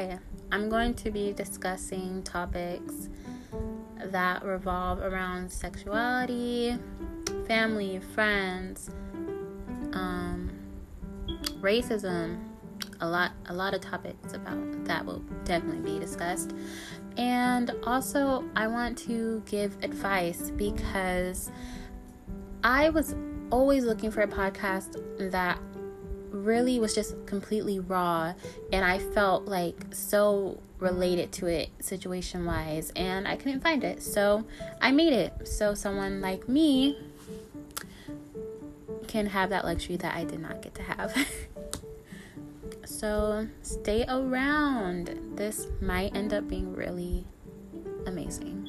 Hi, I'm going to be discussing topics that revolve around sexuality, family, friends, um, racism, a lot a lot of topics about that will definitely be discussed. And also I want to give advice because I was always looking for a podcast that really was just completely raw and I felt like so related to it situation wise and I couldn't find it. So I made it so someone like me can have that luxury that I did not get to have. so stay around. This might end up being really amazing.